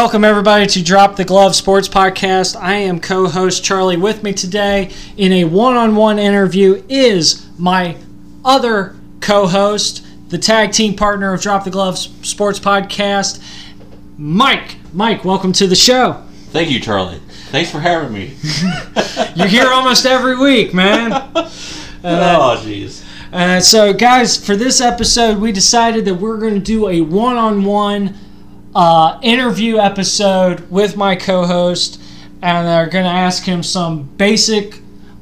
Welcome, everybody, to Drop the Glove Sports Podcast. I am co host Charlie. With me today in a one on one interview is my other co host, the tag team partner of Drop the Glove Sports Podcast, Mike. Mike, welcome to the show. Thank you, Charlie. Thanks for having me. You're here almost every week, man. oh, jeez. Uh, so, guys, for this episode, we decided that we're going to do a one on one interview episode with my co host, and they're going to ask him some basic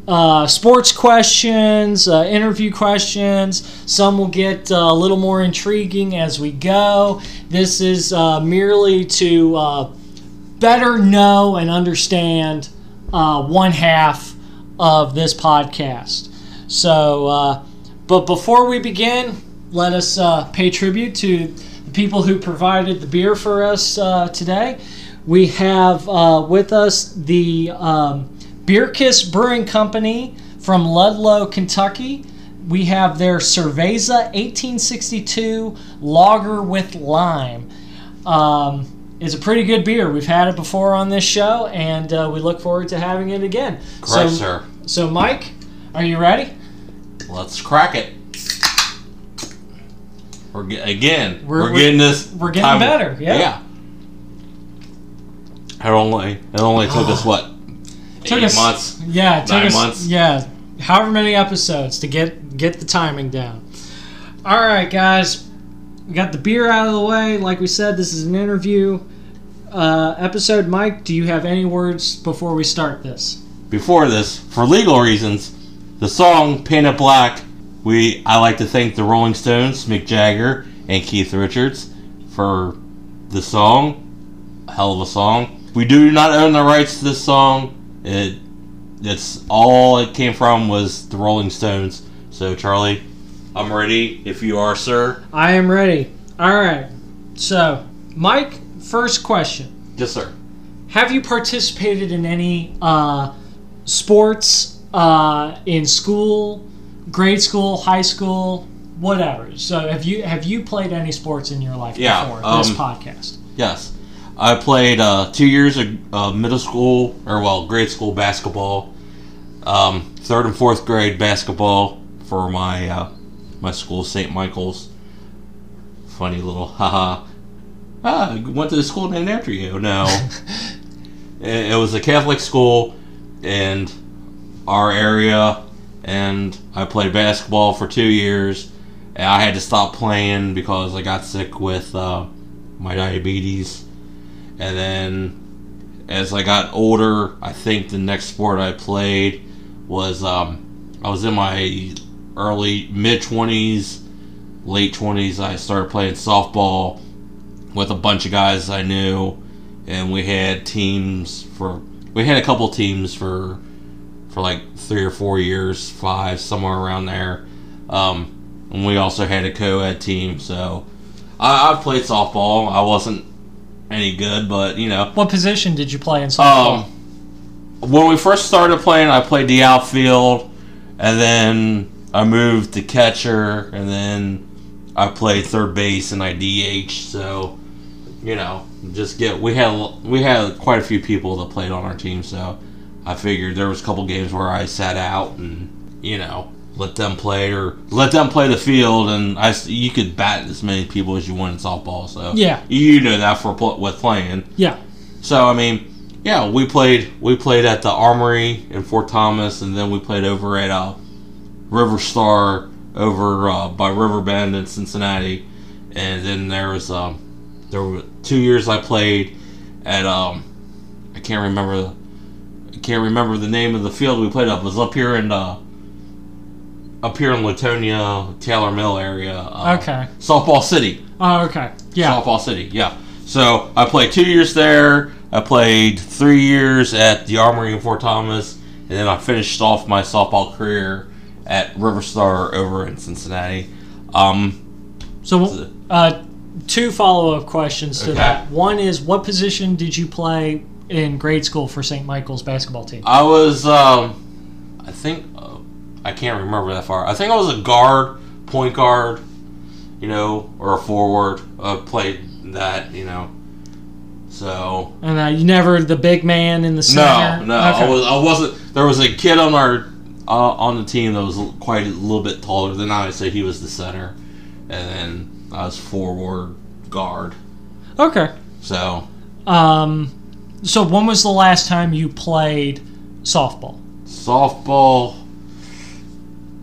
uh, sports questions, uh, interview questions. Some will get uh, a little more intriguing as we go. This is uh, merely to uh, better know and understand uh, one half of this podcast. So, uh, but before we begin, let us uh, pay tribute to people who provided the beer for us uh, today. We have uh, with us the um, Bircus Brewing Company from Ludlow, Kentucky. We have their Cerveza 1862 Lager with Lime. Um, it's a pretty good beer. We've had it before on this show, and uh, we look forward to having it again. Correct, so, sir. So, Mike, are you ready? Let's crack it. We're again. We're- We're, we're- getting this. we're getting time- better, yeah. It only it only took us what Took eight us- months. Yeah, it took us, months? Yeah, however many episodes to get get the timing down. All right, guys, we got the beer out of the way. Like we said, this is an interview uh, episode. Mike, do you have any words before we start this? Before this, for legal reasons, the song "Painted Black." We I like to thank the Rolling Stones, Mick Jagger, and Keith Richards for the song. A hell of a song. We do not own the rights to this song. It it's all it came from was the Rolling Stones. So Charlie, I'm ready if you are, sir. I am ready. All right. So, Mike, first question: Yes, sir. Have you participated in any uh, sports uh, in school, grade school, high school, whatever? So have you have you played any sports in your life Yeah, before um, this podcast? Yes. I played uh, two years of uh, middle school, or well, grade school basketball. Um, third and fourth grade basketball for my uh, my school, St. Michael's. Funny little haha. Ah, went to the school named after you. No. it, it was a Catholic school in our area, and I played basketball for two years. And I had to stop playing because I got sick with uh, my diabetes. And then as I got older, I think the next sport I played was um, I was in my early mid 20s, late 20s. I started playing softball with a bunch of guys I knew, and we had teams for we had a couple teams for for like three or four years, five somewhere around there. Um, and we also had a co-ed team, so I, I've played softball. I wasn't any good, but you know, What position did you play in softball? um, when we first started playing, I played the outfield, and then I moved to catcher, and then I played third base and I DH. So, you know, just get we had we had quite a few people that played on our team, so I figured there was a couple games where I sat out and you know let them play or let them play the field, and I you could bat as many people as you want in softball. So Yeah. you know that for with playing. yeah. So I mean, yeah, we played we played at the Armory in Fort Thomas, and then we played over at uh, River Star over uh, by River Bend in Cincinnati, and then there was um, there were two years I played at um, I can't remember can't remember the name of the field we played up. It was up here in uh, up here in Latonia Taylor Mill area. Uh, Okay. Softball City. Oh, okay. Yeah. Softball City, yeah. So I played two years there. I played three years at the Armory in Fort Thomas, and then I finished off my softball career at River Star over in Cincinnati. Um, So, uh, two follow up questions to Okay. that. One is, what position did you play in grade school for St. Michael's basketball team? I was, um, I think, uh, I can't remember that far. I think I was a guard, point guard, you know, or a forward. I played that, you know. So And uh, you never the big man in the center. no, no, I was I wasn't. There was a kid on our uh, on the team that was quite a little bit taller than I. So he was the center, and then I was forward guard. okay. So Um, so when was the last time you played softball? softball,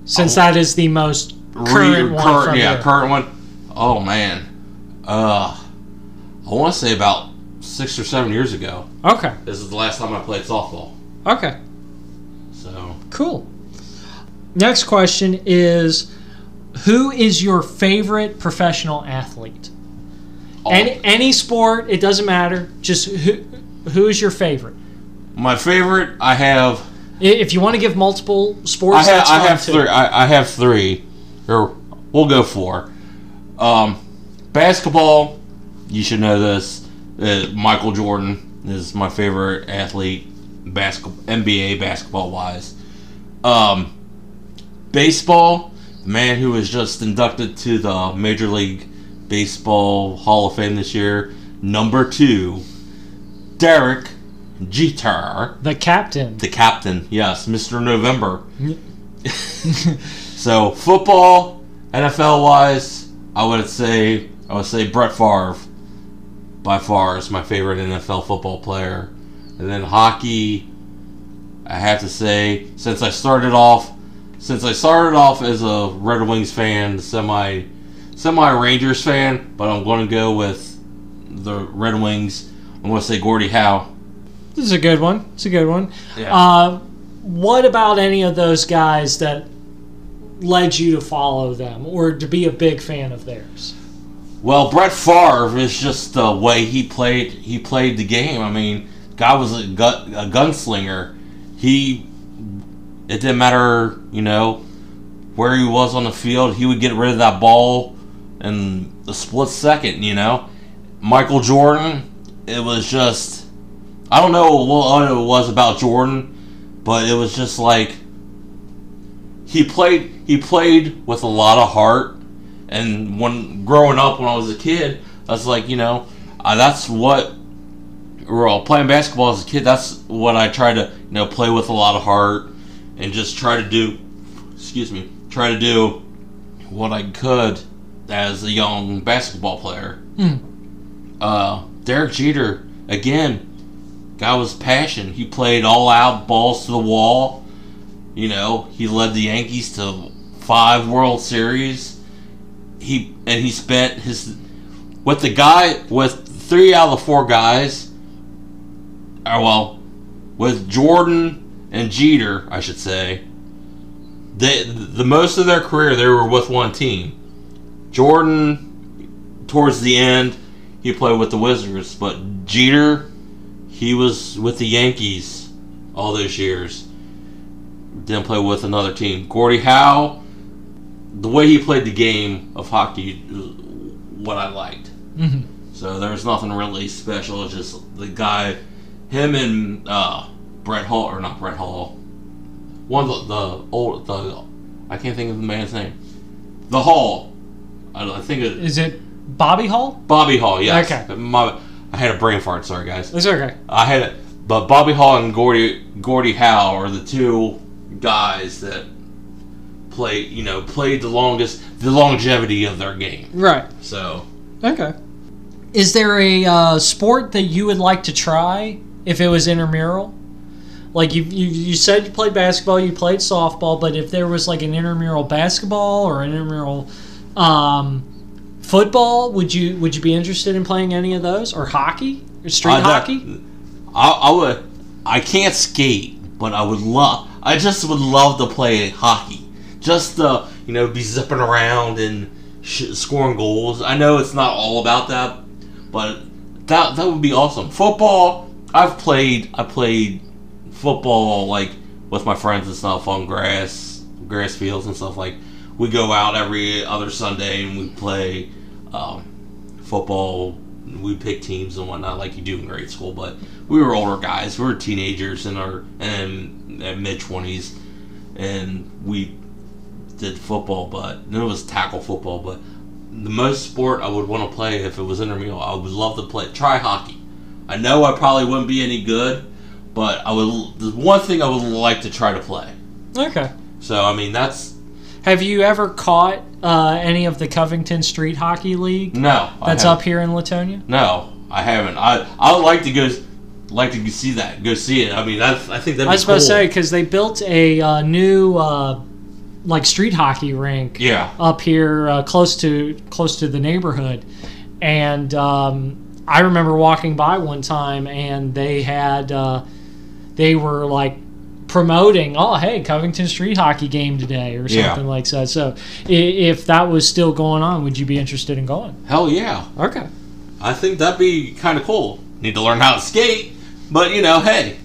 Since Oh. that is the most re- current one current- from yeah, current one. Oh man, uh, I want to say about six or seven years ago. Okay. This is the last time I played softball. Okay. So Cool. Next question is who is your favorite professional athlete? oh, Any any sport, it doesn't matter. Just who who is your favorite? my favorite, I have. If you want to give multiple sports, I have, I have three. I, I have three, or we'll go four. Um, basketball, you should know this. Uh, Michael Jordan is my favorite athlete, basketball NBA basketball wise. Um, baseball, the man who was just inducted to the Major League Baseball Hall of Fame this year, number two, Derek Jeter The captain. the captain, yes, Mr. November. so football, NFL wise, I would say I would say Brett Favre by far is my favorite NFL football player. And then hockey, I have to say, since I started off since I started off as a Red Wings fan, semi semi Rangers fan, but I'm gonna go with the Red Wings. I'm gonna say Gordie Howe. This is a good one. It's a good one. Yeah. Uh, what about any of those guys that led you to follow them or to be a big fan of theirs? Well, Brett Favre is just the way he played. He played the game. I mean, guy was a, a gunslinger. He, it didn't matter, you know, where he was on the field. He would get rid of that ball in a split second. You know, Michael Jordan. It was just, I don't know what it was about Jordan, but it was just like he played. He played with a lot of heart and when growing up when I was a kid, I was like, you know, that's what well, playing basketball as a kid. That's what I try to, you know, play with a lot of heart and just try to do. Excuse me, try to do what I could as a young basketball player. Uh, Derek Jeter again, guy was passion. He played all out, balls to the wall. You know, he led the Yankees to five World Series he and he spent his with the guy with three out of the four guys. Or well, with Jordan and Jeter, I should say. They the most of their career they were with one team. Jordan, towards the end, he played with the Wizards, but Jeter, he was with the Yankees all those years. Didn't play with another team. Gordie Howe, the way he played the game of hockey what I liked. Mhm. So there's nothing really special. It's just the guy, him and uh, Brett Hull or not Brett Hull. One of the, the old the I can't think of the man's name. The Hull. I, I think it Is it Bobby Hull? Bobby Hull. Yes. Okay. My, I had a brain fart. Sorry guys. It's okay. I had it, but Bobby Hull and Gordy Gordie Howe are the two guys that played, you know, played the longest, the longevity of their game. Right. So Okay. Is there a uh, sport that you would like to try if it was intramural? Like you, you, you said you played basketball, you played softball, but if there was like an intramural basketball or an intramural um, football, would you would you be interested in playing any of those or hockey or street uh, that- hockey? I, I would, I can't skate, but I would love, I just would love to play hockey, just to you know be zipping around and sh- scoring goals. I know it's not all about that, but that that would be awesome. Football, I've played, I played football like with my friends and stuff on grass, grass fields and stuff. Like we go out every other Sunday and we play um, football. We pick teams and whatnot, like you do in grade school. But we were older guys. We were teenagers in our and mid twenties, and we did football. But it was tackle football. But the most sport I would want to play if it was intramural, I would love to play try hockey. I know I probably wouldn't be any good, but I would. There's one thing I would like to try to play. Okay. So I mean, that's Have you ever caught uh, any of the Covington Street Hockey League no. That's up here in Latonia? No, I haven't. I I would like to go, like to see that. Go see it. I mean, that's I think that'd I was cool. about to say because they built a uh, new uh, like street hockey rink Yeah. up here uh, close to close to the neighborhood, and um, I remember walking by one time and they had uh, they were like promoting oh hey Covington street hockey game today or Yeah. something like that. So if that was still going on, would you be interested in going? Hell yeah. Okay. I think that'd be kind of cool. Need to learn how to skate, but you know, hey,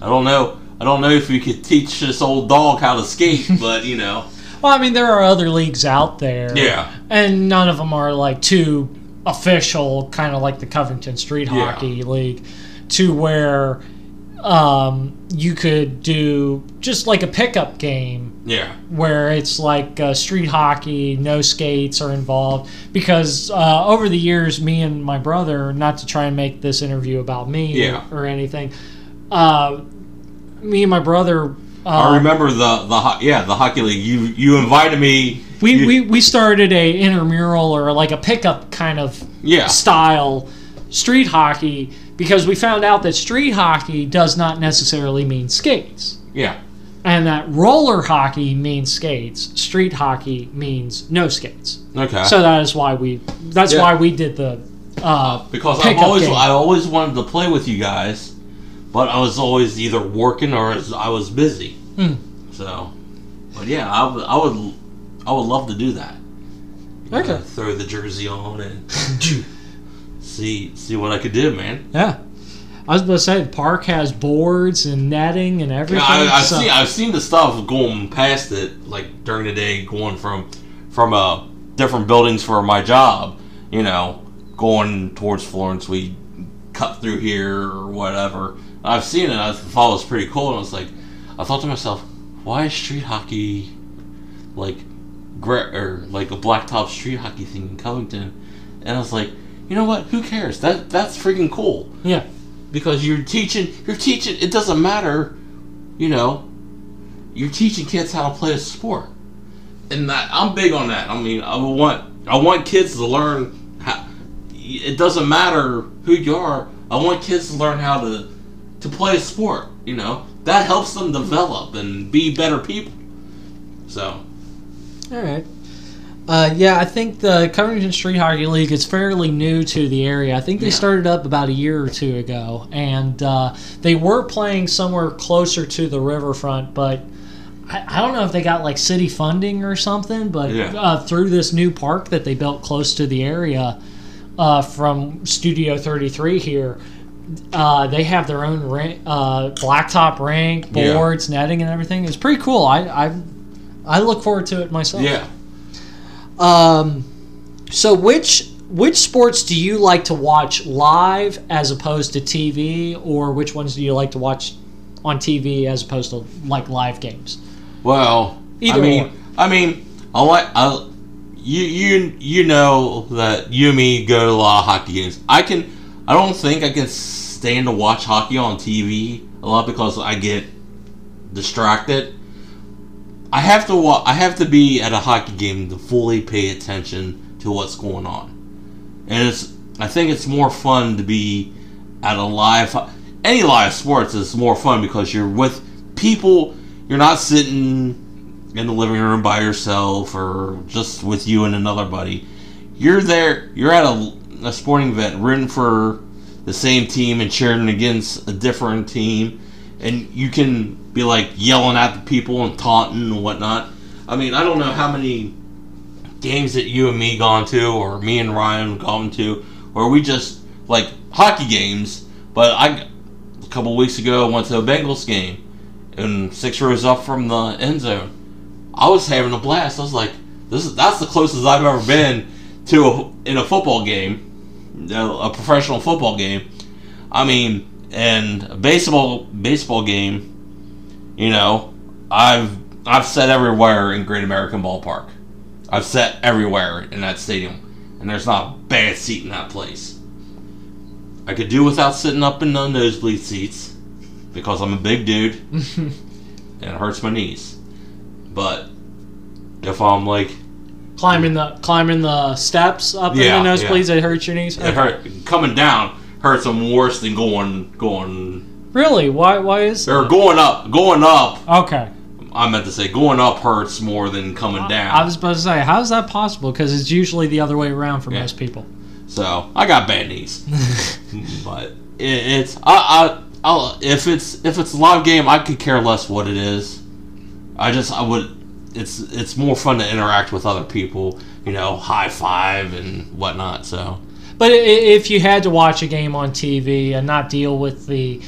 I don't know. I don't know if we could teach this old dog how to skate, but you know, Well, I mean, there are other leagues out there. yeah, and none of them are like too official, kind of like the Covington Street Yeah. Hockey League, to where um, you could do just like a pickup game yeah, where it's like uh, street hockey, no skates are involved. Because uh, over the years, me and my brother, not to try and make this interview about me Yeah. or, or anything, uh, me and my brother. I remember the the yeah the hockey league. You you invited me. we, you- we, we started a intramural or like a pickup kind of yeah style street hockey because we found out that street hockey does not necessarily mean skates yeah and that roller hockey means skates street hockey means no skates okay. so that is why we that's Yeah. why we did the uh, because I've always game. I always wanted to play with you guys, but I was always either working or I was busy. Hmm. So, but yeah, I would I would I would love to do that. You know, Okay. throw the jersey on and see see what I could do, man. yeah I was about to say the park has boards and netting and everything Yeah, I, I've so- seen I've seen the stuff going past it like during the day, going from from uh different buildings for my job. You know, going towards Florence, we cut through here or whatever. I've seen it. I thought it was pretty cool, and I was like, I thought to myself, why is street hockey like or like a blacktop street hockey thing in Covington? And I was like, you know what? Who cares? That that's freaking cool. Yeah. Because you're teaching you're teaching it doesn't matter you know you're teaching kids how to play a sport. And that i'm big on that. I mean i want i want kids to learn how it doesn't matter who you are i want kids to learn how to to play a sport you know? That helps them develop and be better people. So. All right. Uh, yeah, I think the Covington Street Hockey League is fairly new to the area. I think they Yeah. started up about a year or two ago, and uh, they were playing somewhere closer to the riverfront, but I, I don't know if they got like city funding or something. But Yeah. uh, through this new park that they built close to the area uh, from Studio 33 here, uh, they have their own rink, uh, blacktop rink, Yeah. boards, netting, and everything. It's pretty cool. I, I I look forward to it myself. yeah Um, so which which sports do you like to watch live as opposed to TV, or which ones do you like to watch on TV as opposed to like live games? Well, Either I mean, or. I mean, I like I, you you you know that you and me go to a lot of hockey games. I can, I don't think I can stand to watch hockey on TV a lot because I get distracted. I have to wa- I have to be at a hockey game to fully pay attention to what's going on, and it's I think it's more fun to be at a live any live sports is more fun because you're with people you're not sitting in the living room by yourself or just with you and another buddy. You're there you're at a, a sporting event rooting for the same team and cheering against a different team. And you can be like yelling at the people and taunting and whatnot. I mean i don't know how many games that you and me gone to or me and ryan gone to or we just like hockey games. But i a couple weeks ago went to a bengals game and six rows up from the end zone. I was having a blast. I was like this is that's the closest i've ever been to a, in a football game a a professional football game. I mean and a baseball baseball game you know i've i've sat everywhere in great american ballpark i've sat everywhere in that stadium and there's not a bad seat in that place I could do without sitting up in the nosebleed seats because I'm a big dude and it hurts my knees. But if I'm like climbing the climbing the steps up Yeah, in the nosebleeds, it hurts your knees. it hurt coming down hurts them worse than going going Really? Why? Why is or going up going up okay? I meant to say going up hurts more than coming down. I was about to say, how is that possible? Because it's usually the other way around for Yeah. most people. So I got bad knees, but it, it's I, I I'll, if it's if it's a live game, I could care less what it is. I just I would. It's it's more fun to interact with other people, you know, high five and whatnot. So But if you had to watch a game on TV and not deal with the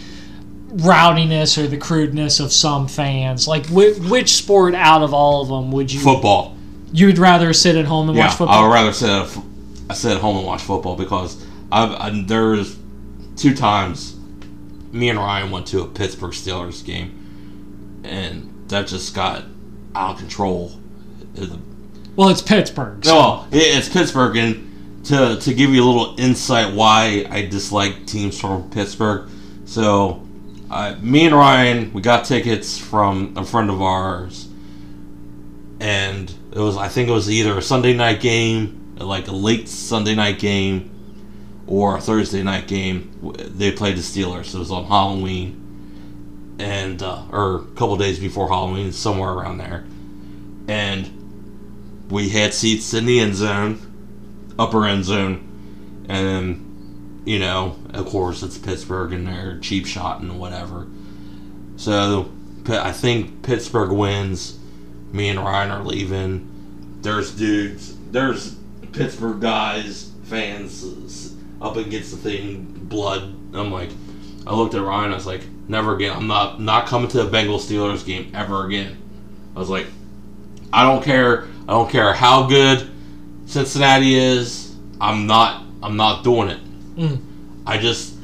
rowdiness or the crudeness of some fans, like whi which sport out of all of them would you football, you would rather sit at home and yeah, watch football. I would rather sit at, I sit at home and watch football because I've I, there's two times me and Ryan went to a Pittsburgh Steelers game, and that just got out of control. Well, it's Pittsburgh. so- No, it, it's Pittsburgh, and to to give you a little insight why I dislike teams from Pittsburgh. So, uh, me and Ryan, we got tickets from a friend of ours, and it was I think it was either a Sunday night game, like a late Sunday night game, or a Thursday night game. They played the Steelers. It was on Halloween, and uh, or a couple days before Halloween, somewhere around there, and we had seats in the end zone, upper end zone, and you know, of course it's Pittsburgh and they're cheap shot and whatever. So I think Pittsburgh wins. Me and Ryan are leaving. There's dudes. There's Pittsburgh guys, fans up against the thing, blood. I'm like, I looked at Ryan. I was like, never again. I'm not not coming to a Bengals Steelers game ever again. I was like, I don't care. I don't care how good Cincinnati is. I'm not. I'm not doing it. Mm. I just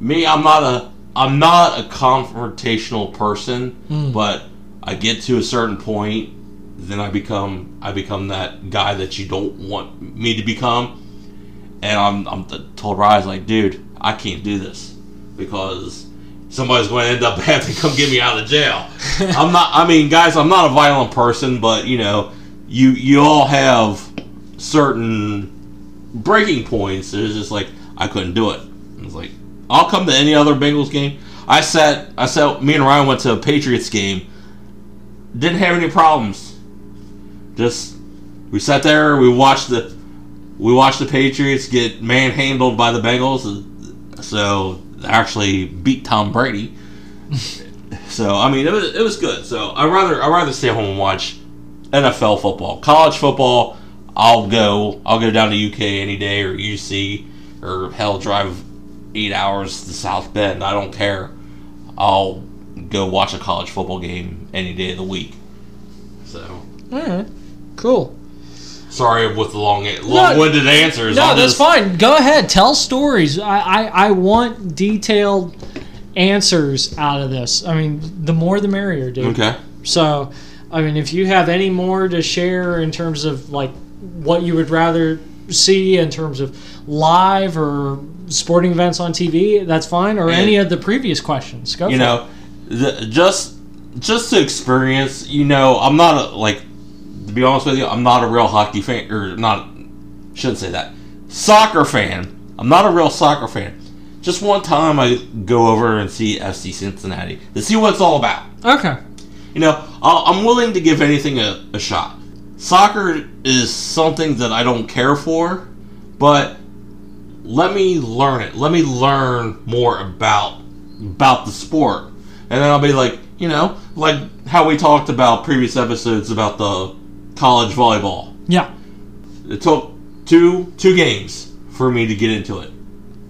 me. I'm not a. I'm not a confrontational person, Mm. but I get to a certain point, then I become. I become that guy that you don't want me to become, and I'm. I'm told Rise like, dude, I can't do this because somebody's going to end up having to come get me out of jail. I'm not. I mean, guys, I'm not a violent person, but you know, you you all have certain breaking points. It was just like I couldn't do it. I was like, I'll come to any other Bengals game. I sat. I sat. Me and Ryan went to a Patriots game. Didn't have any problems. Just we sat there. We watched the. We watched the Patriots get manhandled by the Bengals. So actually beat Tom Brady. So I mean, it was it was good. So I rather I rather stay home and watch NFL football, college football. I'll go I'll go down to UK any day or UC or hell drive eight hours to South Bend. I don't care. I'll go watch a college football game any day of the week. So All right, cool. sorry with the long long-winded answers. No, that's fine. Go ahead, tell stories. I, I, I want detailed answers out of this. I mean, the more the merrier, dude. Okay. So, I mean, if you have any more to share in terms of like what you would rather see in terms of live or sporting events on TV, that's fine. Or And- any of the previous questions, go. you for it. know the, just just to experience you know i'm not a like to be honest with you i'm not a real hockey fan or not shouldn't say that soccer fan i'm not a real soccer fan just one time i go over and see fc cincinnati to see what it's all about Okay. you know I'll, i'm willing to give anything a, a shot soccer is something that i don't care for but let me learn it. Let me learn more about about the sport. And then i'll be like you know like how we talked about previous episodes about the college volleyball. Yeah. it took two two games for me to get into it.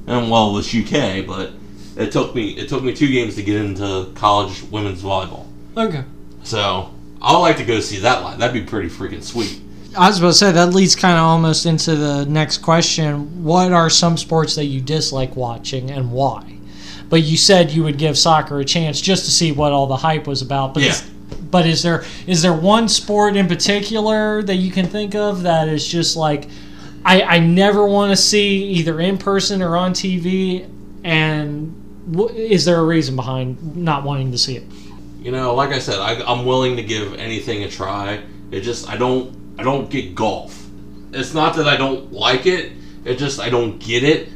And well it was uk but it took me it took me two games to get into college women's volleyball. Okay. so I'd like to go see that live. That'd be pretty freaking sweet. I was about to say that leads kind of almost into the next question. What are some sports that you dislike watching and why? But you said you would give soccer a chance just to see what all the hype was about. But Yeah. is, but is there is there one sport in particular that you can think of that is just like I, I never want to see either in person or on TV. And is there a reason behind not wanting to see it? You know, like I said, I, I'm willing to give anything a try. It just I don't I don't get golf. It's not that I don't like it. It just I don't get it.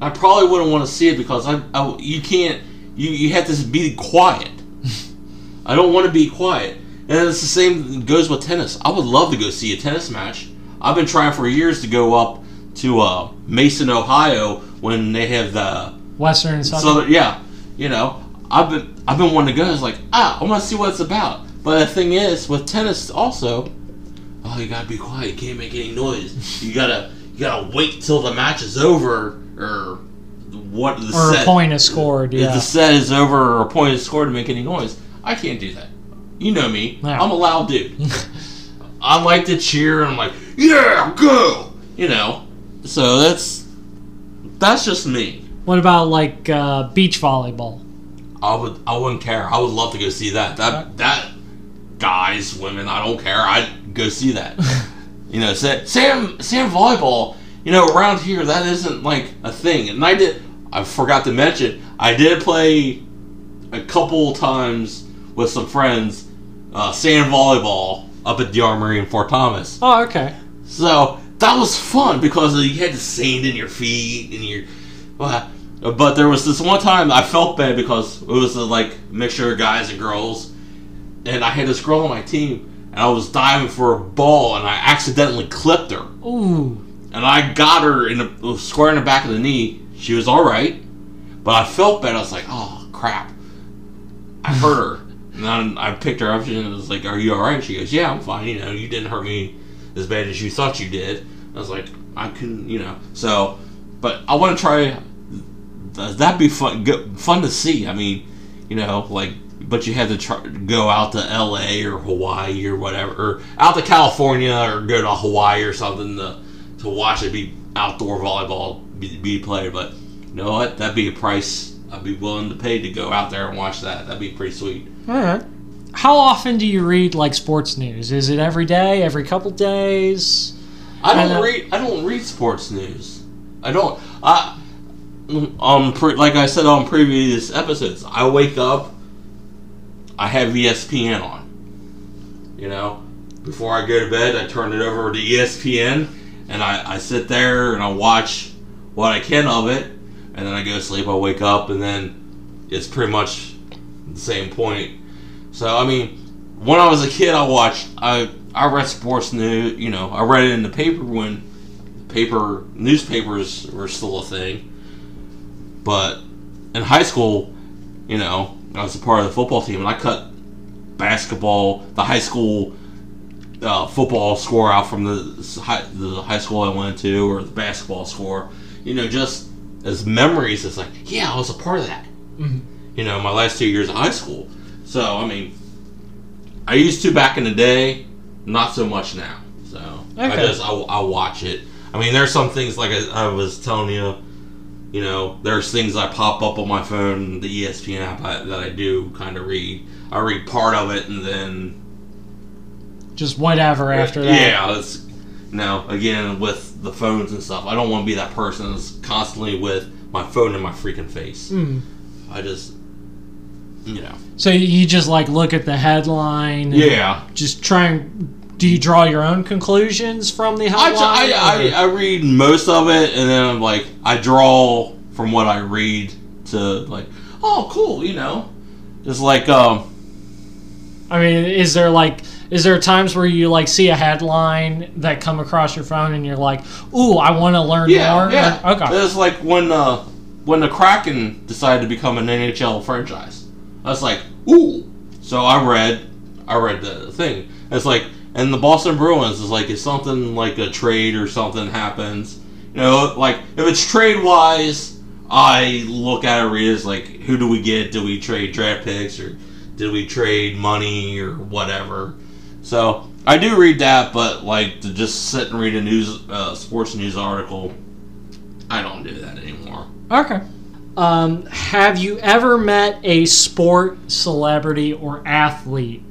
I probably wouldn't want to see it because I, I you can't you you have to be quiet. I don't want to be quiet. And it's the same goes with tennis. I would love to go see a tennis match. I've been trying for years to go up to uh, Mason, Ohio, when they have the Western Southern. so yeah, you know, I've been I've been wanting to go. It's like ah, I want to see what it's about. But the thing is, with tennis also, oh, you gotta be quiet. You can't make any noise. You gotta you gotta wait till the match is over or what the or set a point is scored. if Yeah. the set is over or a point is scored to make any noise. I can't do that. You know me. Yeah. I'm a loud dude. I like to cheer and I'm like, yeah, go. You know. So that's that's just me. What about like uh, beach volleyball? I would I wouldn't care. I would love to go see that. That that guys, women, I don't care. I'd go see that. you know, Sa- Sam Sam volleyball, you know, around here that isn't like a thing. And I did I forgot to mention, I did play a couple times with some friends uh, sand volleyball up at the Armory in Fort Thomas. Oh, okay. So that was fun because you had the sand in your feet and your. Well, but there was this one time I felt bad because it was a like mixture of guys and girls, and I had this girl on my team, and I was diving for a ball, and I accidentally clipped her, Ooh. and I got her in the square in the back of the knee. She was all right, but I felt bad. I was like, oh crap, I hurt her. And then I picked her up and was like, "Are you all right?" She goes, "Yeah, I'm fine. You know, you didn't hurt me as bad as you thought you did." I was like, "I couldn't, you know." So, but I want to try. That'd be fun. Good, fun to see. I mean, you know, like, but you had to try, go out to L.A. or Hawaii or whatever, or out to California or go to Hawaii or something to to watch it be outdoor volleyball be, be played. But you know what? That'd be a price I'd be willing to pay to go out there and watch that. That'd be pretty sweet. All right. How often do you read like sports news? Is it every day? Every couple days? I I don't know. read. I don't read sports news. I don't. I um pre, like I said on previous episodes. I wake up. I have ESPN on. You know, before I go to bed, I turn it over to ESPN, and I, I sit there and I watch what I can of it, and then I go to sleep. I wake up, and then it's pretty much the same point. So I mean, when I was a kid, I watched. I I read sports news. You know, I read it in the paper when paper newspapers were still a thing. But in high school, you know, I was a part of the football team, and I cut basketball, the high school uh, football score out from the high, the high school I went to, or the basketball score. You know, just as memories. It's like, yeah, I was a part of that. Mhm. You know, my last two years of high school. So I mean, I used to back in the day, not so much now. So I just I, I watch it. I mean, there's some things like I, I was telling you. You know, there's things that pop up on my phone, the ESPN app I, that I do kind of read. I read part of it and then Just whatever after that. yeah, it's know again with the phones and stuff. I don't want to be that person that's constantly with my phone in my freaking face. Mm. I just you know So you just like look at the headline. and yeah. Just try and. Do you draw your own conclusions from the I, headline? I, I, I read most of it and then I'm like I draw from what I read to like oh cool you know just like um I mean, is there like is there times where you like see a headline that come across your phone and you're like, "Ooh, I want to learn yeah more." yeah Or- okay. it's like when uh when the Kraken decided to become an NHL franchise I was like ooh so I read I read the thing it's like and the Boston Bruins is like if something like a trade or something happens you know like if it's trade wise I look at it as like who do we get? Do we trade draft picks or did we trade money or whatever? So I do read that but like to just sit and read a news uh, sports news article I don't do that anymore. Okay. Um, have you ever met a sport celebrity or athlete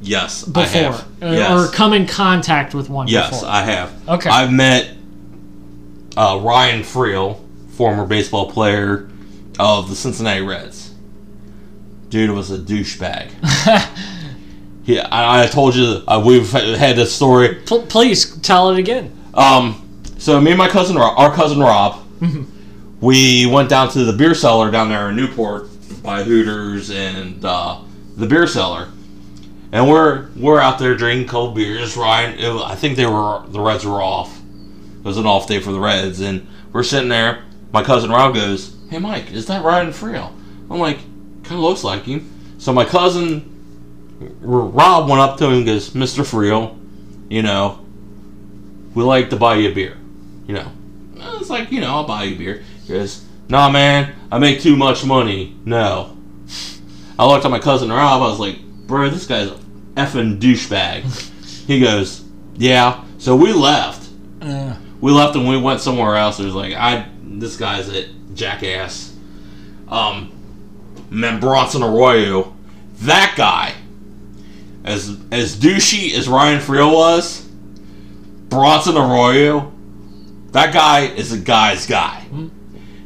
Yes, I before, have. Uh, yes. or come in contact with one yes, before? I have. Okay. I've met uh, Ryan Freel, former baseball player of the Cincinnati Reds. Dude was a douchebag. yeah, I, I told you uh, we've had this story. Pl- please tell it again. Um, so me and my cousin, our cousin Rob, we went down to the beer cellar down there in Newport by Hooters and uh, the beer cellar, and we're we're out there drinking cold beers. Ryan, it I think they were the Reds were off. It was an off day for the Reds, and we're sitting there. My cousin Rob goes, "Hey Mike, is that Ryan Freel?" I'm like, "Kind of looks like him." So my cousin Rob went up to him and goes, "Mr. Freel, you know, we like to buy you a beer. You know, it's like, you know, I'll buy you a beer. He goes, nah, man, I make too much money. No. I looked at my cousin Rob. I was like, bro, this guy's effing douchebag. he goes, yeah. So we left. Uh, We left and we went somewhere else. It was like, I, this guy's a jackass. Um, met Bronson Arroyo. That guy, as as douchey as Ryan Freel was, Bronson Arroyo, that guy is a guy's guy.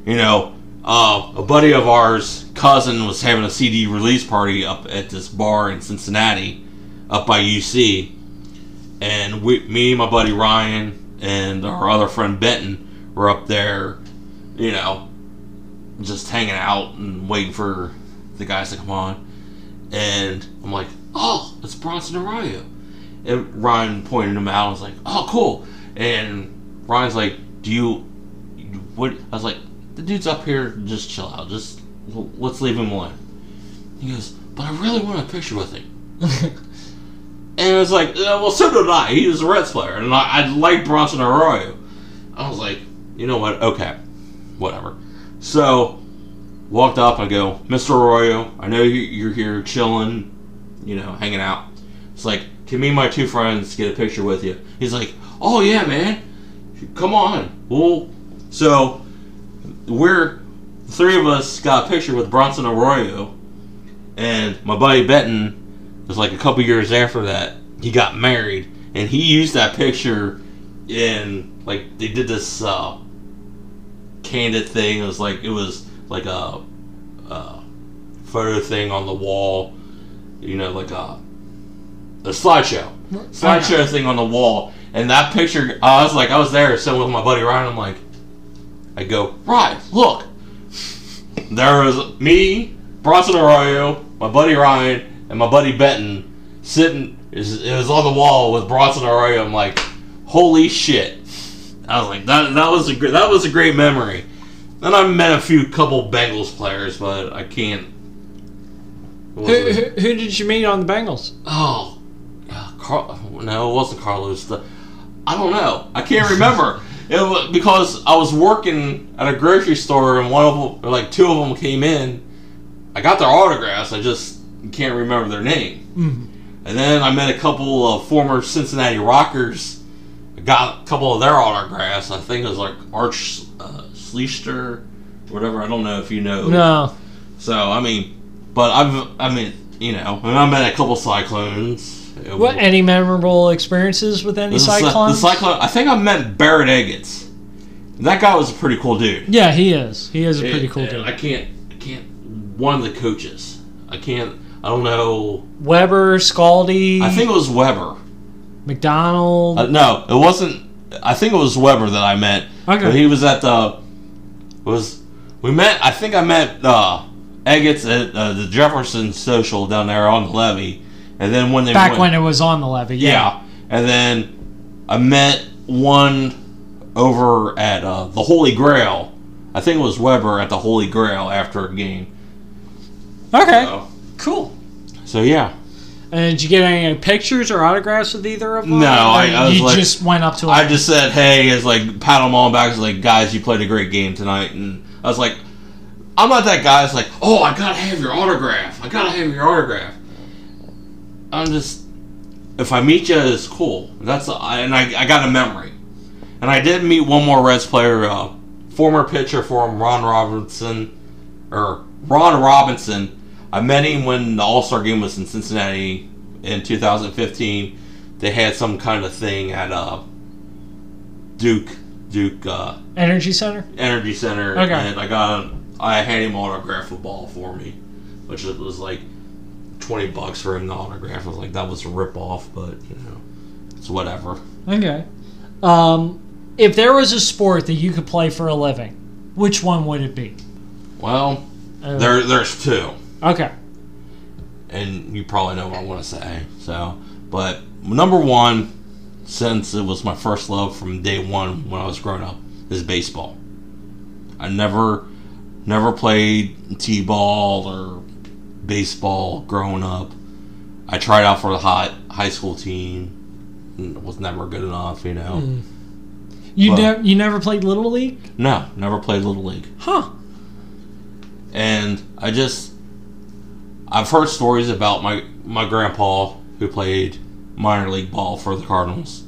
You know, uh, a buddy of ours, cousin, was having a CD release party up at this bar in Cincinnati, up by UC, and we, me, my buddy Ryan, and our other friend Benton were up there, you know, just hanging out and waiting for the guys to come on. And I'm like, oh, it's Bronson Arroyo. And Ryan pointed him out. I was like, oh, cool. And Ryan's like, do you, what? I was like, the dude's up here. Just chill out. Just let's leave him alone. He goes, but I really want a picture with him. And it was like, uh, well, so did I. He was a Reds player, and I, I like Bronson Arroyo. I was like, you know what? Okay, whatever. So, walked up. I go, Mr. Arroyo, I know you- you're here chilling, you know, hanging out. It's like, can me and my two friends get a picture with you? He's like, oh yeah, man, come on. Well, so we're three of us got a picture with Bronson Arroyo, and my buddy Benton was like a couple years after that. He got married, and he used that picture in like they did this uh, candid thing. It was like it was like a, a photo thing on the wall, you know, like a a slideshow, slideshow thing on the wall. And that picture, I was like, I was there sitting with my buddy Ryan. I'm like, I go, Ryan, look. There is me, Bronson Arroyo, my buddy Ryan, and my buddy Benton sitting. It was, it was on the wall with Bronson Arroyo. I'm like, holy shit. I was like, that, that was a great, that was a great memory. Then I met a few couple Bengals players, but I can't. who, who, who did you meet on the Bengals? Oh, uh, Carl, no, it wasn't Carlos. The, I don't know. I can't remember. It was because I was working at a grocery store and one of them, or like two of them, came in. I got their autographs. I just can't remember their name. Mhm. And then I met a couple of former Cincinnati Rockers. I got a couple of their autographs. I think it was like Arch uh, Schleister, whatever. I don't know if you know. No. So I mean, but I've I mean you know, and I met a couple Cyclones. What? Any memorable experiences with any The Cy- Cyclones? The Cyclone. I think I met Barrett Ehgoetz. That guy was a pretty cool dude. yeah, he is. He is a pretty cool And dude. I can't. I can't. One of the coaches. I can't. I don't know. Weber, Scaldi, I think it was Weber. McDonald. Uh, no, it wasn't. I think it was Weber that I met. Okay. But he was at the. Was we met? I think I met uh, Ehgoetz at uh, the Jefferson Social down there on the levee, and then when they back went, when it was on the levee. Yeah. yeah, and then I met one over at uh, the Holy Grail. I think it was Weber at the Holy Grail after a game. Okay. So, Cool. so yeah, And did you get any pictures or autographs with either of them? No, I- I was you like- just went up to them. I just said, "Hey," as like pat them all back. It's like, guys, you played a great game tonight, and I was like, I'm not that guy. It's like, oh, I gotta have your autograph. I gotta have your autograph. I'm just, if I meet you, it's cool. That's and I, I got a memory, and I did meet one more Reds player, uh, former pitcher for him, Ron Robinson, or Ron Robinson. I met him when the All Star game was in Cincinnati in 2015, they had some kind of thing at uh, Duke Duke uh, Energy Center. Energy Center, Okay. and I got I had him autograph a ball for me, which it was like 20 bucks for him to autograph. I was like, that was a rip off, but you know, it's whatever. Okay. Um, if there was a sport that you could play for a living, which one would it be? Well, Uh, there there's two. Okay. and you probably know what I want to say. So, but number one, since it was my first love from day one when I was growing up, is baseball. I never, never played t-ball or baseball growing up. I tried out for the high high school team. Was never good enough, you know. Mm. You never you never played little league? No, never played little league. Huh. and I just I've heard stories about my my grandpa who played minor league ball for the Cardinals,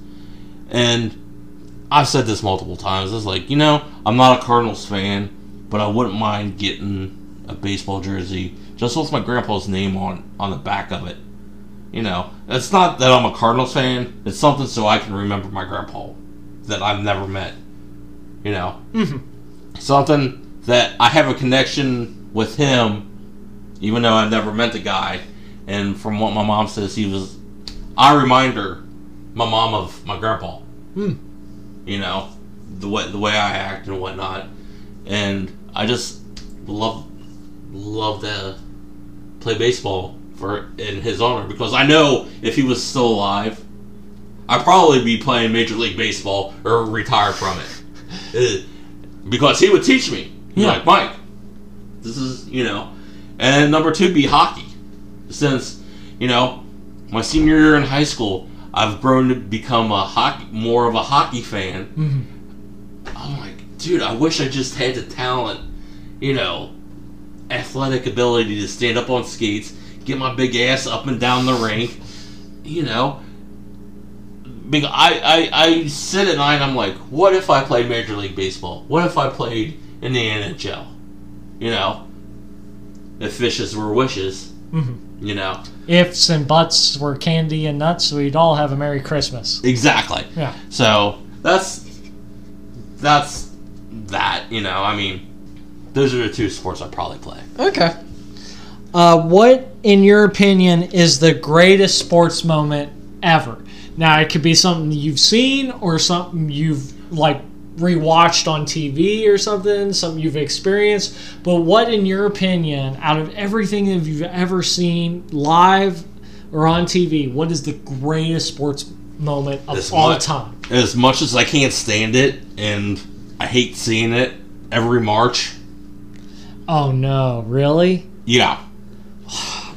and I've said this multiple times. It's like you know I'm not a Cardinals fan, but I wouldn't mind getting a baseball jersey just with my grandpa's name on on the back of it. You know, it's not that I'm a Cardinals fan. It's something so I can remember my grandpa that I've never met. You know, Mhm. something that I have a connection with him, even though I've never met the guy. And from what my mom says, he was. I remind her, my mom of my grandpa. Hmm. You know, the way the way I act and whatnot, and I just love love to play baseball for in his honor because I know if he was still alive, I'd probably be playing Major League Baseball or retired from it. Uh, because he would teach me. Yeah. like, Mike, this is, you know. And number two be hockey. Since, you know, my senior year in high school, I've grown to become a hockey, more of a hockey fan. Mhm. I'm like, dude, I wish I just had the talent, you know, athletic ability to stand up on skates, get my big ass up and down the rink, you know. Because I, I, I sit at night and I'm like, what if I played Major League Baseball? What if I played in the NHL? You know, if fishes were wishes, Mhm. you know. Ifs and buts were candy and nuts, we'd all have a Merry Christmas. Exactly. Yeah. So that's that's that. You know, I mean, those are the two sports I probably play. Okay. Uh, what, in your opinion, is the greatest sports moment ever? Now, it could be something you've seen or something you've like rewatched on TV or something, something you've experienced. But what, in your opinion, out of everything that you've ever seen live or on TV, what is the greatest sports moment of This all mu- time? As much as I can't stand it, and I hate seeing it every March. Oh no, really? Yeah.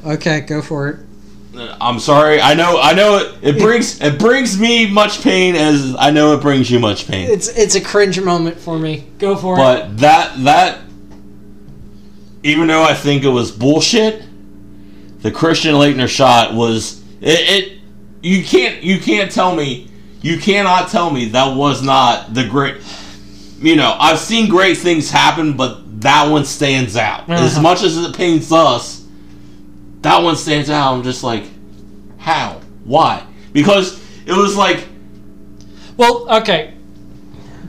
Okay, go for it. Uh, I'm sorry. I know. I know. It, it brings it brings me much pain, as I know it brings you much pain. It's it's a cringe moment for me. Go for it. But that that even though I think it was bullshit, the Christian Laettner shot was it, it you can't you can't tell me you cannot tell me that was not the great you know, I've seen great things happen, but that one stands out. As Uh-huh. much as it pains us, that one stands out. I'm just like, how? Why? Because it was like Well, okay.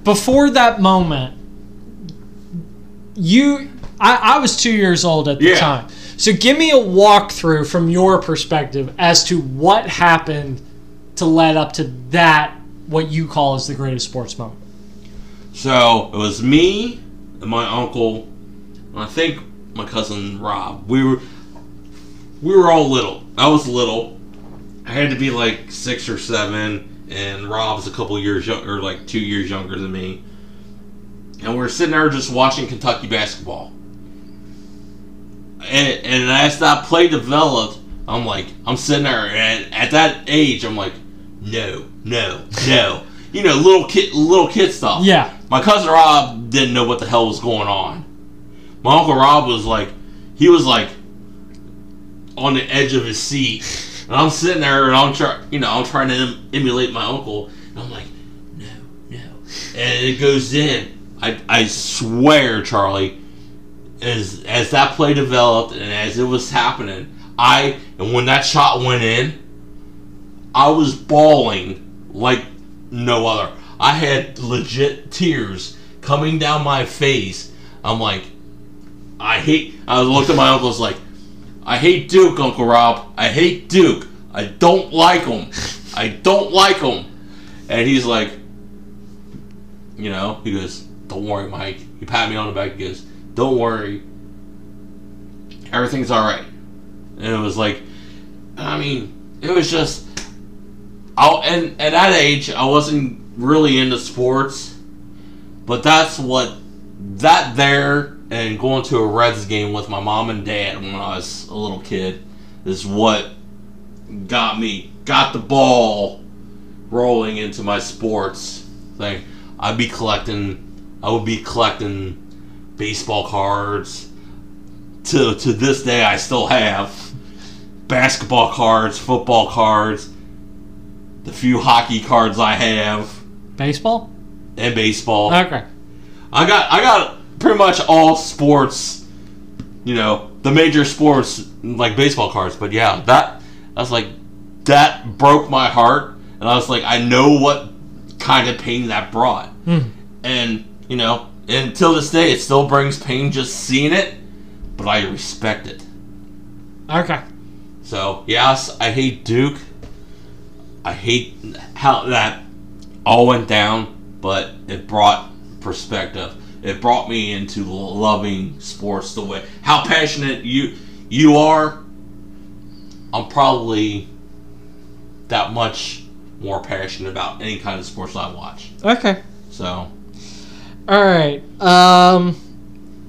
Before that moment, you, I, I was two years old at the Yeah. time. So give me a walkthrough from your perspective as to what happened to lead up to that, what you call as the greatest sports moment. So it was me and my uncle, and I think my cousin Rob. We were we were all little. I was little. I had to be like six or seven, and Rob's a couple years younger, like two years younger than me. And we are sitting there just watching Kentucky basketball. And, and as that play developed, I'm like, I'm sitting there, and at that age, I'm like, no, no, no. You know, little kid, little kid stuff. Yeah. My cousin Rob didn't know what the hell was going on. My uncle Rob was like, he was like on the edge of his seat, and I'm sitting there and I'm trying, you know, I'm trying to em- emulate my uncle, and I'm like, no, no, and it goes in. I, I swear, Charlie, as as that play developed and as it was happening, I and when that shot went in, I was bawling like no other. I had legit tears coming down my face. I'm like, I hate. I looked at my uncle. I was like, I hate Duke, Uncle Rob. I hate Duke. I don't like him. I don't like him. And he's like, you know, he goes, don't worry, Mike. He pat me on the back. He goes, don't worry. Everything's all right. And it was like, I mean, it was just, I and at that age, I wasn't really into sports, but that's what that there and going to a Reds game with my mom and dad when I was a little kid is what got me got the ball rolling into my sports thing. I'd be collecting I would be collecting baseball cards. To to this day I still have basketball cards, football cards, the few hockey cards I have, Baseball? and baseball. Okay. I got I got pretty much all sports, you know, the major sports like baseball cards. But yeah, that was like that broke my heart, and I was like, I know what kind of pain that brought, Hmm. and you know, until this day, it still brings pain just seeing it, but I respect it. Okay. So yes, I hate Duke. I hate how that all went down, but it brought perspective. It brought me into loving sports the way how passionate you you are. I'm probably that much more passionate about any kind of sports I watch. Okay. So All right. Um,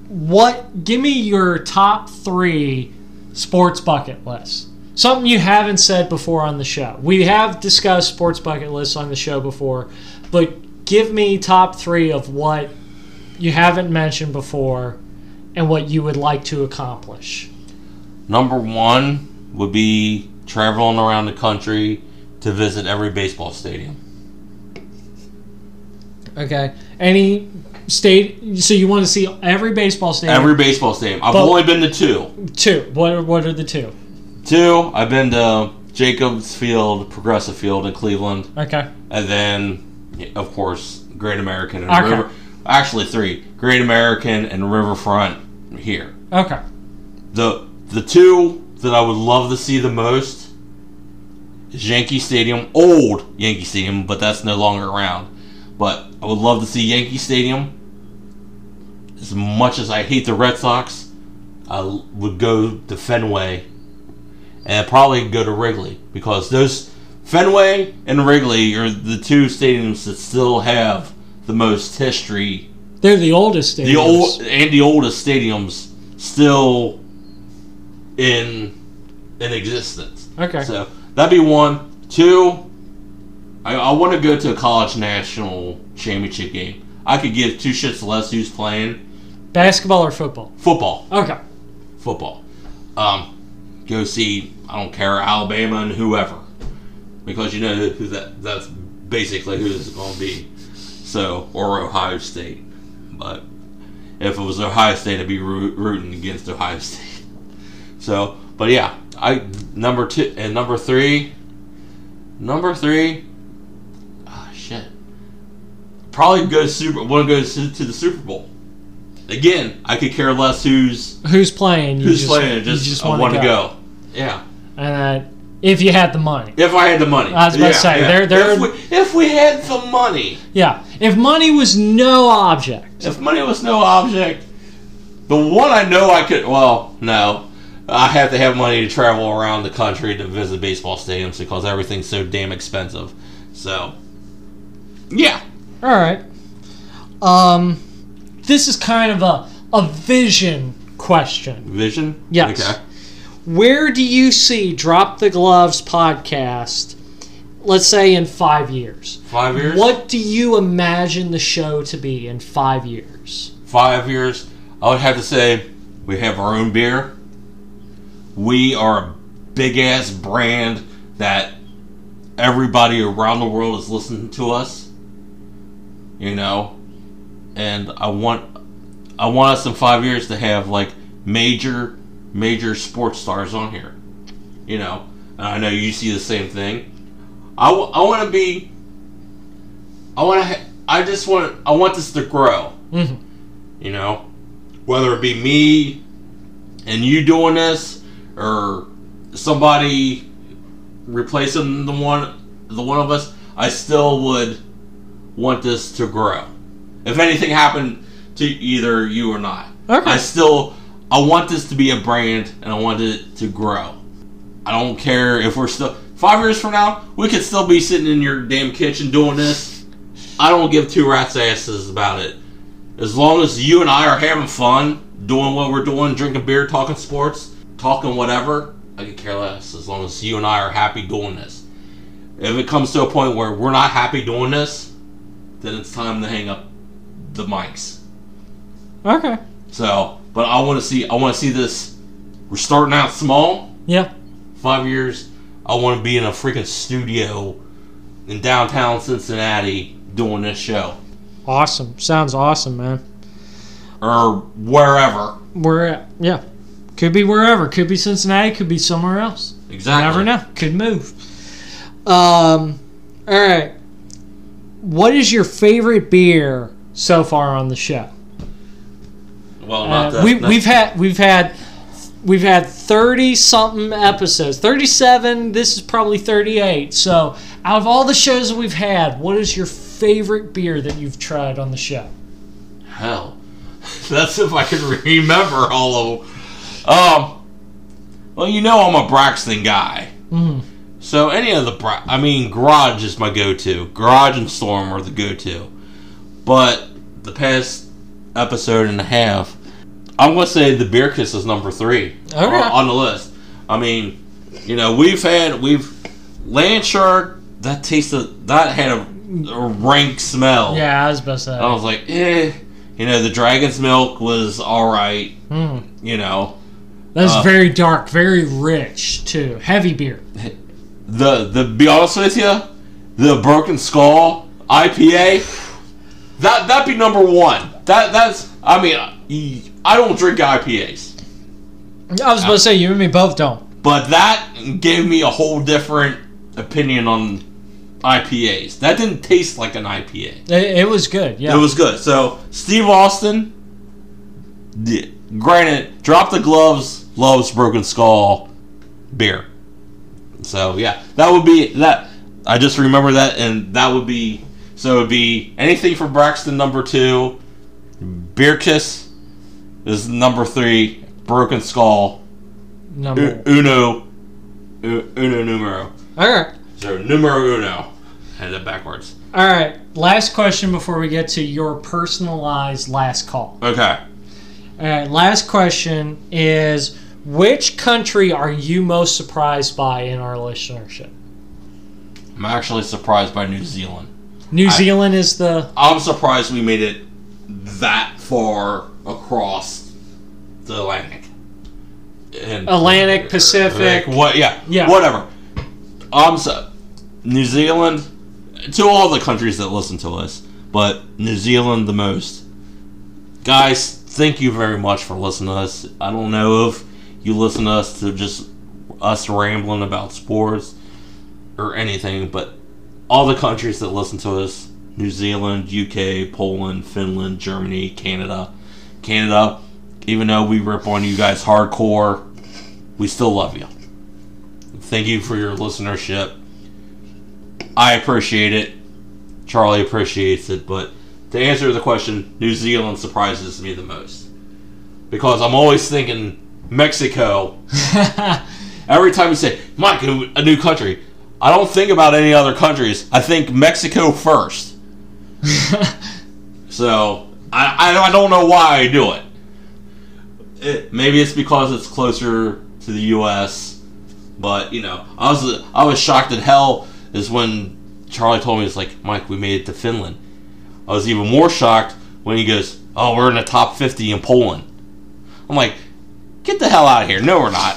what? Give me your top three sports bucket lists. Something you haven't said before on the show. We have discussed sports bucket lists on the show before, but give me top three of what you haven't mentioned before and what you would like to accomplish. number one would be traveling around the country to visit every baseball stadium. Okay. Any state? So you want to see every baseball stadium? Every baseball stadium. I've But- only been to two. two. What? Are, what are the two? Two, I've been to Jacobs Field, Progressive Field in Cleveland, Okay. and then, of course, Great American and Okay. River. Actually, three: Great American and Riverfront here. Okay. The the two that I would love to see the most is Yankee Stadium, old Yankee Stadium, but that's no longer around. But I would love to see Yankee Stadium. As much as I hate the Red Sox, I would go to Fenway, and probably go to Wrigley because those Fenway and Wrigley are the two stadiums that still have the most history They're the oldest stadiums. the old and the oldest stadiums still in in existence. Okay. So that'd be one. Two, I, I want to go to a college national championship game. I could give two shits less who's playing Basketball or football? football. Okay. Football. Um, go see. I don't care Alabama and whoever, because you know who that that's basically who it's going to be. So or Ohio State, but if it was Ohio State, I'd be rooting against Ohio State. So, but yeah, I number two and number three. Number three. Ah shit. Probably go super. Want to go to, to the Super Bowl. Again, I could care less who's Who's playing? You who's just, playing. Just, I wanna want to go. Yeah. And uh, if you had the money, If I had the money. I was about to say, yeah. they're- they're- If we, if we had the money. yeah. If money was no object, If money was no object, the one I know I could. Well, no. I have to have money to travel around the country to visit baseball stadiums because everything's so damn expensive. So, yeah. all right. Um, this is kind of a a vision question. Vision? Yes. Okay. Where do you see Drop the Gloves podcast? Let's say in five years. Five years? What do you imagine the show to be in five years? Five years. I would have to say we have our own beer. We are a big ass brand that everybody around the world is listening to us. You know, and I want I want us in five years to have like major major sports stars on here. You know, and I know you see the same thing. I, w- I want to be. I want to. Ha- I just want. I want this to grow. Mhm. You know, whether it be me and you doing this, or somebody replacing the one, the one of us. I still would want this to grow. If anything happened to either you or not, Okay. I still. I want this to be a brand, and I want it to grow. I don't care if we're still five years from now, we could still be sitting in your damn kitchen doing this. I don't give two rats asses about it. As long as you and I are having fun, doing what we're doing, drinking beer, talking sports, talking whatever, I could care less. As long as you and I are happy doing this. If it comes to a point where we're not happy doing this, then it's time to hang up the mics. Okay. So, but I want to see. I want to see this. We're starting out small. Yeah. Five years. I want to be in a freaking studio in downtown Cincinnati doing this show, Awesome. Sounds awesome, man. or wherever. We're at, yeah. Could be wherever. Could be Cincinnati. Could be somewhere else. Exactly. Never know. Could move. Um. All right. What is your favorite beer so far on the show? Well, not Uh, that. we, not- we've had we've had we've had thirty something episodes. Thirty seven. This is probably thirty eight. So out of all the shows we've had, what is your favorite beer that you've tried on the show? hell. That's if I can remember all of them. Um. Well, you know I'm a Braxton guy. Mm. So any of the, Bra- I mean, Garage is my go-to. Garage and Storm are the go-to. But the past episode and a half, I'm gonna say the Beer Kiss is number three Okay. on, on the list. I mean, you know, we've had we've Land Shark that tasted that had a, a rank smell. Yeah, I was about to say. I was like, eh. You know, the Dragon's Milk was all right. Mm. You know, That's Uh, very dark, very rich too. Heavy beer. the the be honest with you, the Broken Skull IPA, that that be number one. That that's I mean I don't drink IPAs, I was about to say you and me both don't. but that gave me a whole different opinion on IPAs. That didn't taste like an IPA. It, it was good. Yeah. It was good. So Steve Austin, yeah, granted, drop the gloves, loves Broken Skull beer. So yeah, that would be that. I just remember that, and that would be so. It would be anything for Braxton number two. Beer Kiss is number three. Broken Skull number. U- uno u- uno numero. All right. So numero uno. Had that backwards. All right. Last question before we get to your personalized last call. Okay. All right. Last question is which country are you most surprised by in our listenership? I'm actually surprised by New Zealand. New I- Zealand is the I'm surprised we made it that far across the Atlantic. And Atlantic, Pacific. What? Yeah, Yeah. Whatever. I'm so, New Zealand. To all the countries that listen to us, but New Zealand the most. Guys, thank you very much for listening to us. I don't know if you listen to us to just us rambling about sports or anything, but all the countries that listen to us New Zealand, UK, Poland, Finland, Germany, Canada. Canada, even though we rip on you guys hardcore, we still love you. Thank you for your listenership. I appreciate it. Charlie appreciates it, but to answer the question, New Zealand surprises me the most. Because I'm always thinking Mexico Every time you say, Mike, a new country, I don't think about any other countries. I think Mexico first. So, I, I, I don't know why I do it. it. Maybe it's because it's closer to the U.S., but, you know, I was, I was shocked at hell is when Charlie told me, it's like, Mike, we made it to Finland. I was even more shocked when he goes, oh, we're in the top 50 in Poland. I'm like, get the hell out of here. No, we're not.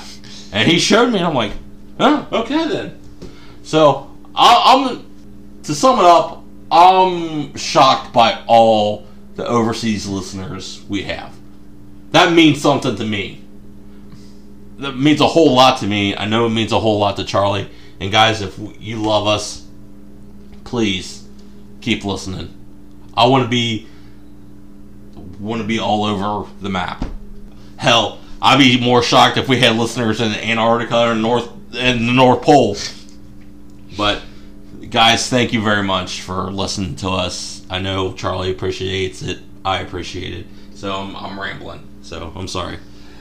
And he showed me, and I'm like, oh, okay then. So I, I'm to sum it up, I'm shocked by all the overseas listeners we have. That means something to me. That means a whole lot to me. I know it means a whole lot to Charlie. And guys, if you love us, please keep listening. I want to be want to be all over the map. Hell, I'd be more shocked if we had listeners in Antarctica or North in the North Pole. But guys, thank you very much for listening to us. I know Charlie appreciates it. I appreciate it. So I'm, I'm rambling. So I'm sorry.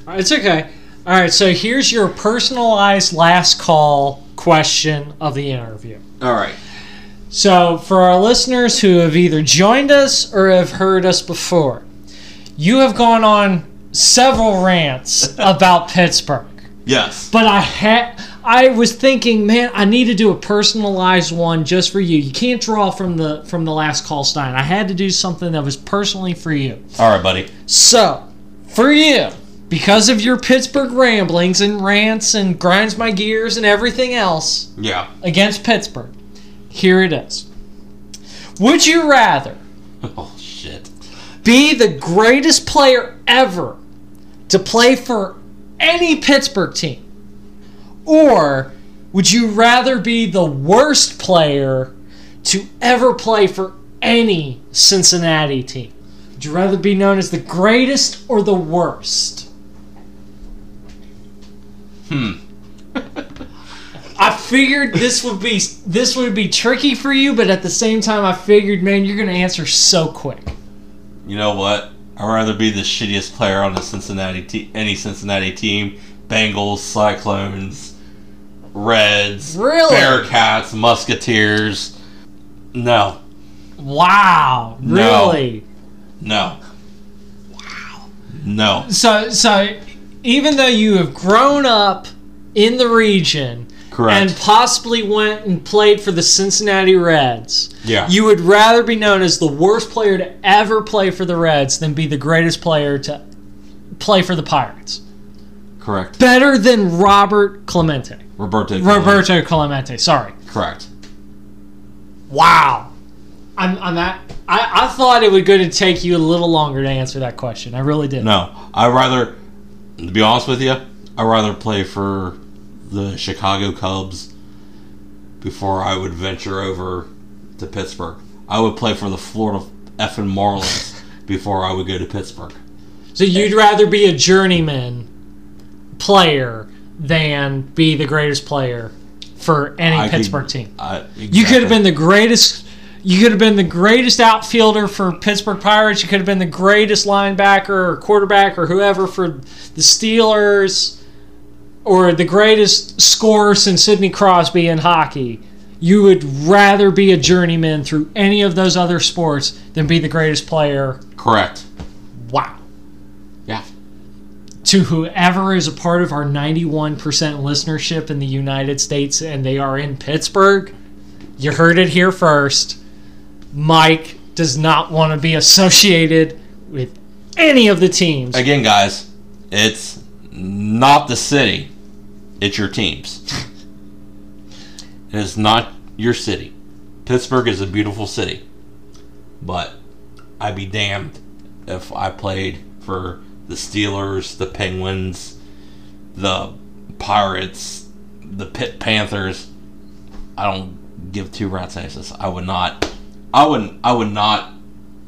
It's okay. All right, so here's your personalized last call question of the interview. All right. So, for our listeners who have either joined us or have heard us before, you have gone on several rants about Pittsburgh. Yes. But I had I was thinking, man, I need to do a personalized one just for you. You can't draw from the from the last call Stein. I had to do something that was personally for you. All right, buddy. So, for you, because of your Pittsburgh ramblings and rants and grinds my gears and everything else Yeah. against Pittsburgh, here it is. Would you rather Oh shit. be the greatest player ever to play for any Pittsburgh team? Or would you rather be the worst player to ever play for any Cincinnati team? Would you rather be known as the greatest or the worst? Hmm. I figured this would be this would be tricky for you, but at the same time, I figured, man, you're gonna answer so quick. You know what? I'd rather be the shittiest player on the Cincinnati te- any Cincinnati team. Bengals, Cyclones, Reds, Really? Bearcats, Musketeers. No, Wow, No. really? no. Wow. No. So, so even though you have grown up in the region Correct. and possibly went and played for the Cincinnati Reds, yeah. you would rather be known as the worst player to ever play for the Reds than be the greatest player to play for the Pirates. Correct. Better than Robert Clemente. Roberto. Roberto Clemente, sorry. Correct. Wow. I'm, I'm at, I, I thought it was going to take you a little longer to answer that question. I really did. No, I'd rather, to be honest with you, I'd rather play for the Chicago Cubs before I would venture over to Pittsburgh. I would play for the Florida effing Marlins before I would go to Pittsburgh. So you'd rather be a journeyman player than be the greatest player for any I could- Pittsburgh team. I, You could have been the greatest. You could have been the greatest outfielder for Pittsburgh Pirates. You could have been the greatest linebacker or quarterback or whoever for the Steelers, or the greatest scorer since Sidney Crosby in hockey. You would rather be a journeyman through any of those other sports than be the greatest player. correct. Wow. Yeah. To whoever is a part of our 91% listenership in the United States and they are in Pittsburgh, you heard it here first. Mike does not want to be associated with any of the teams. Again, guys, it's not the city; it's your teams. it is not your city. Pittsburgh is a beautiful city, but I'd be damned if I played for the Steelers, the Penguins, the Pirates, the Pitt Panthers. I don't give two rat's asses. I would not. I wouldn't. I would not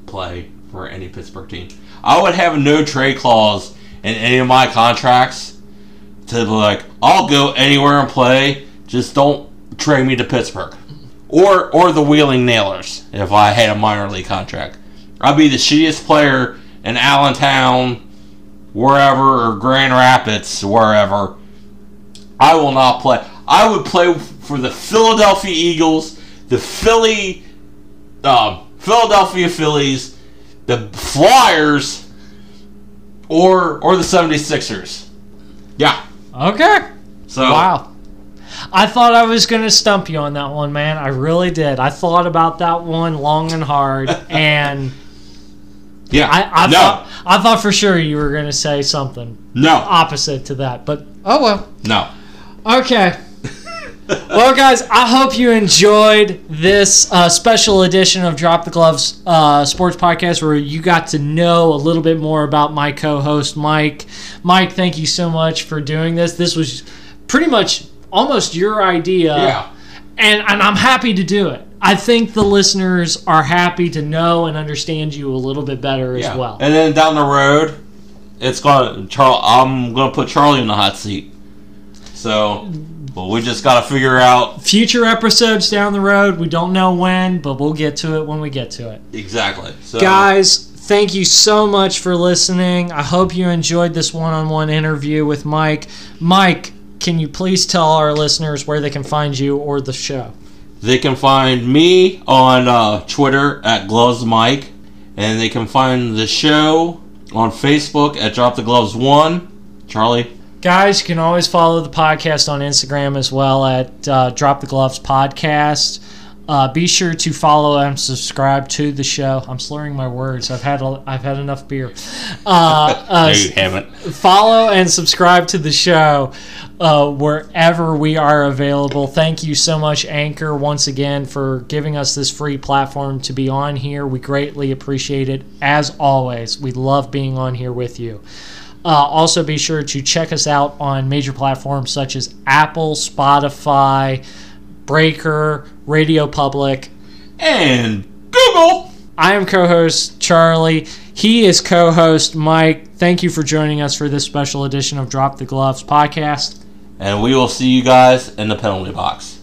play for any Pittsburgh team. I would have no trade clause in any of my contracts to be like, I'll go anywhere and play. Just don't trade me to Pittsburgh. Or or the Wheeling Nailers if I had a minor league contract. I'd be the shittiest player in Allentown, wherever, or Grand Rapids, wherever. I will not play. I would play for the Philadelphia Eagles, the Philly, um, Philadelphia Phillies, the Flyers, or or the 76ers. Yeah. Okay. So Wow. I thought I was going to stump you on that one, man. I really did. I thought about that one long and hard, and yeah. I, I no. thought I thought for sure you were going to say something no. opposite to that. But oh well. No. Okay. well, guys, I hope you enjoyed this uh, special edition of Drop the Gloves uh, Sports Podcast, where you got to know a little bit more about my co-host Mike. Mike, thank you so much for doing this. This was pretty much almost your idea, Yeah. and and I'm happy to do it. I think the listeners are happy to know and understand you a little bit better Yeah. as well. And then down the road, it's gonna Charl. I'm gonna put Charlie in the hot seat. So, well, we just gotta figure out Future episodes down the road, we don't know when, but we'll get to it when we get to it. exactly. So, Guys, thank you so much for listening. I hope you enjoyed this one on one interview with Mike. Mike, can you please tell our listeners where they can find you or the show? They can find me on uh, Twitter at Gloves Mike, and they can find the show on Facebook at Drop the Gloves One. Charlie. Guys, you can always follow the podcast on Instagram as well at uh, Drop the Gloves Podcast. Uh, be sure to follow and subscribe to the show. I'm slurring my words. I've had a, I've had enough beer. Uh, uh, you haven't. follow and subscribe to the show uh, wherever we are available. Thank you so much, Anchor, once again for giving us this free platform to be on here. We greatly appreciate it. As always, we love being on here with you. Uh, also, be sure to check us out on major platforms such as Apple, Spotify, Breaker, Radio Public, and Google. I am co host Charlie. He is co host Mike. Thank you for joining us for this special edition of Drop the Gloves podcast. And we will see you guys in the penalty box.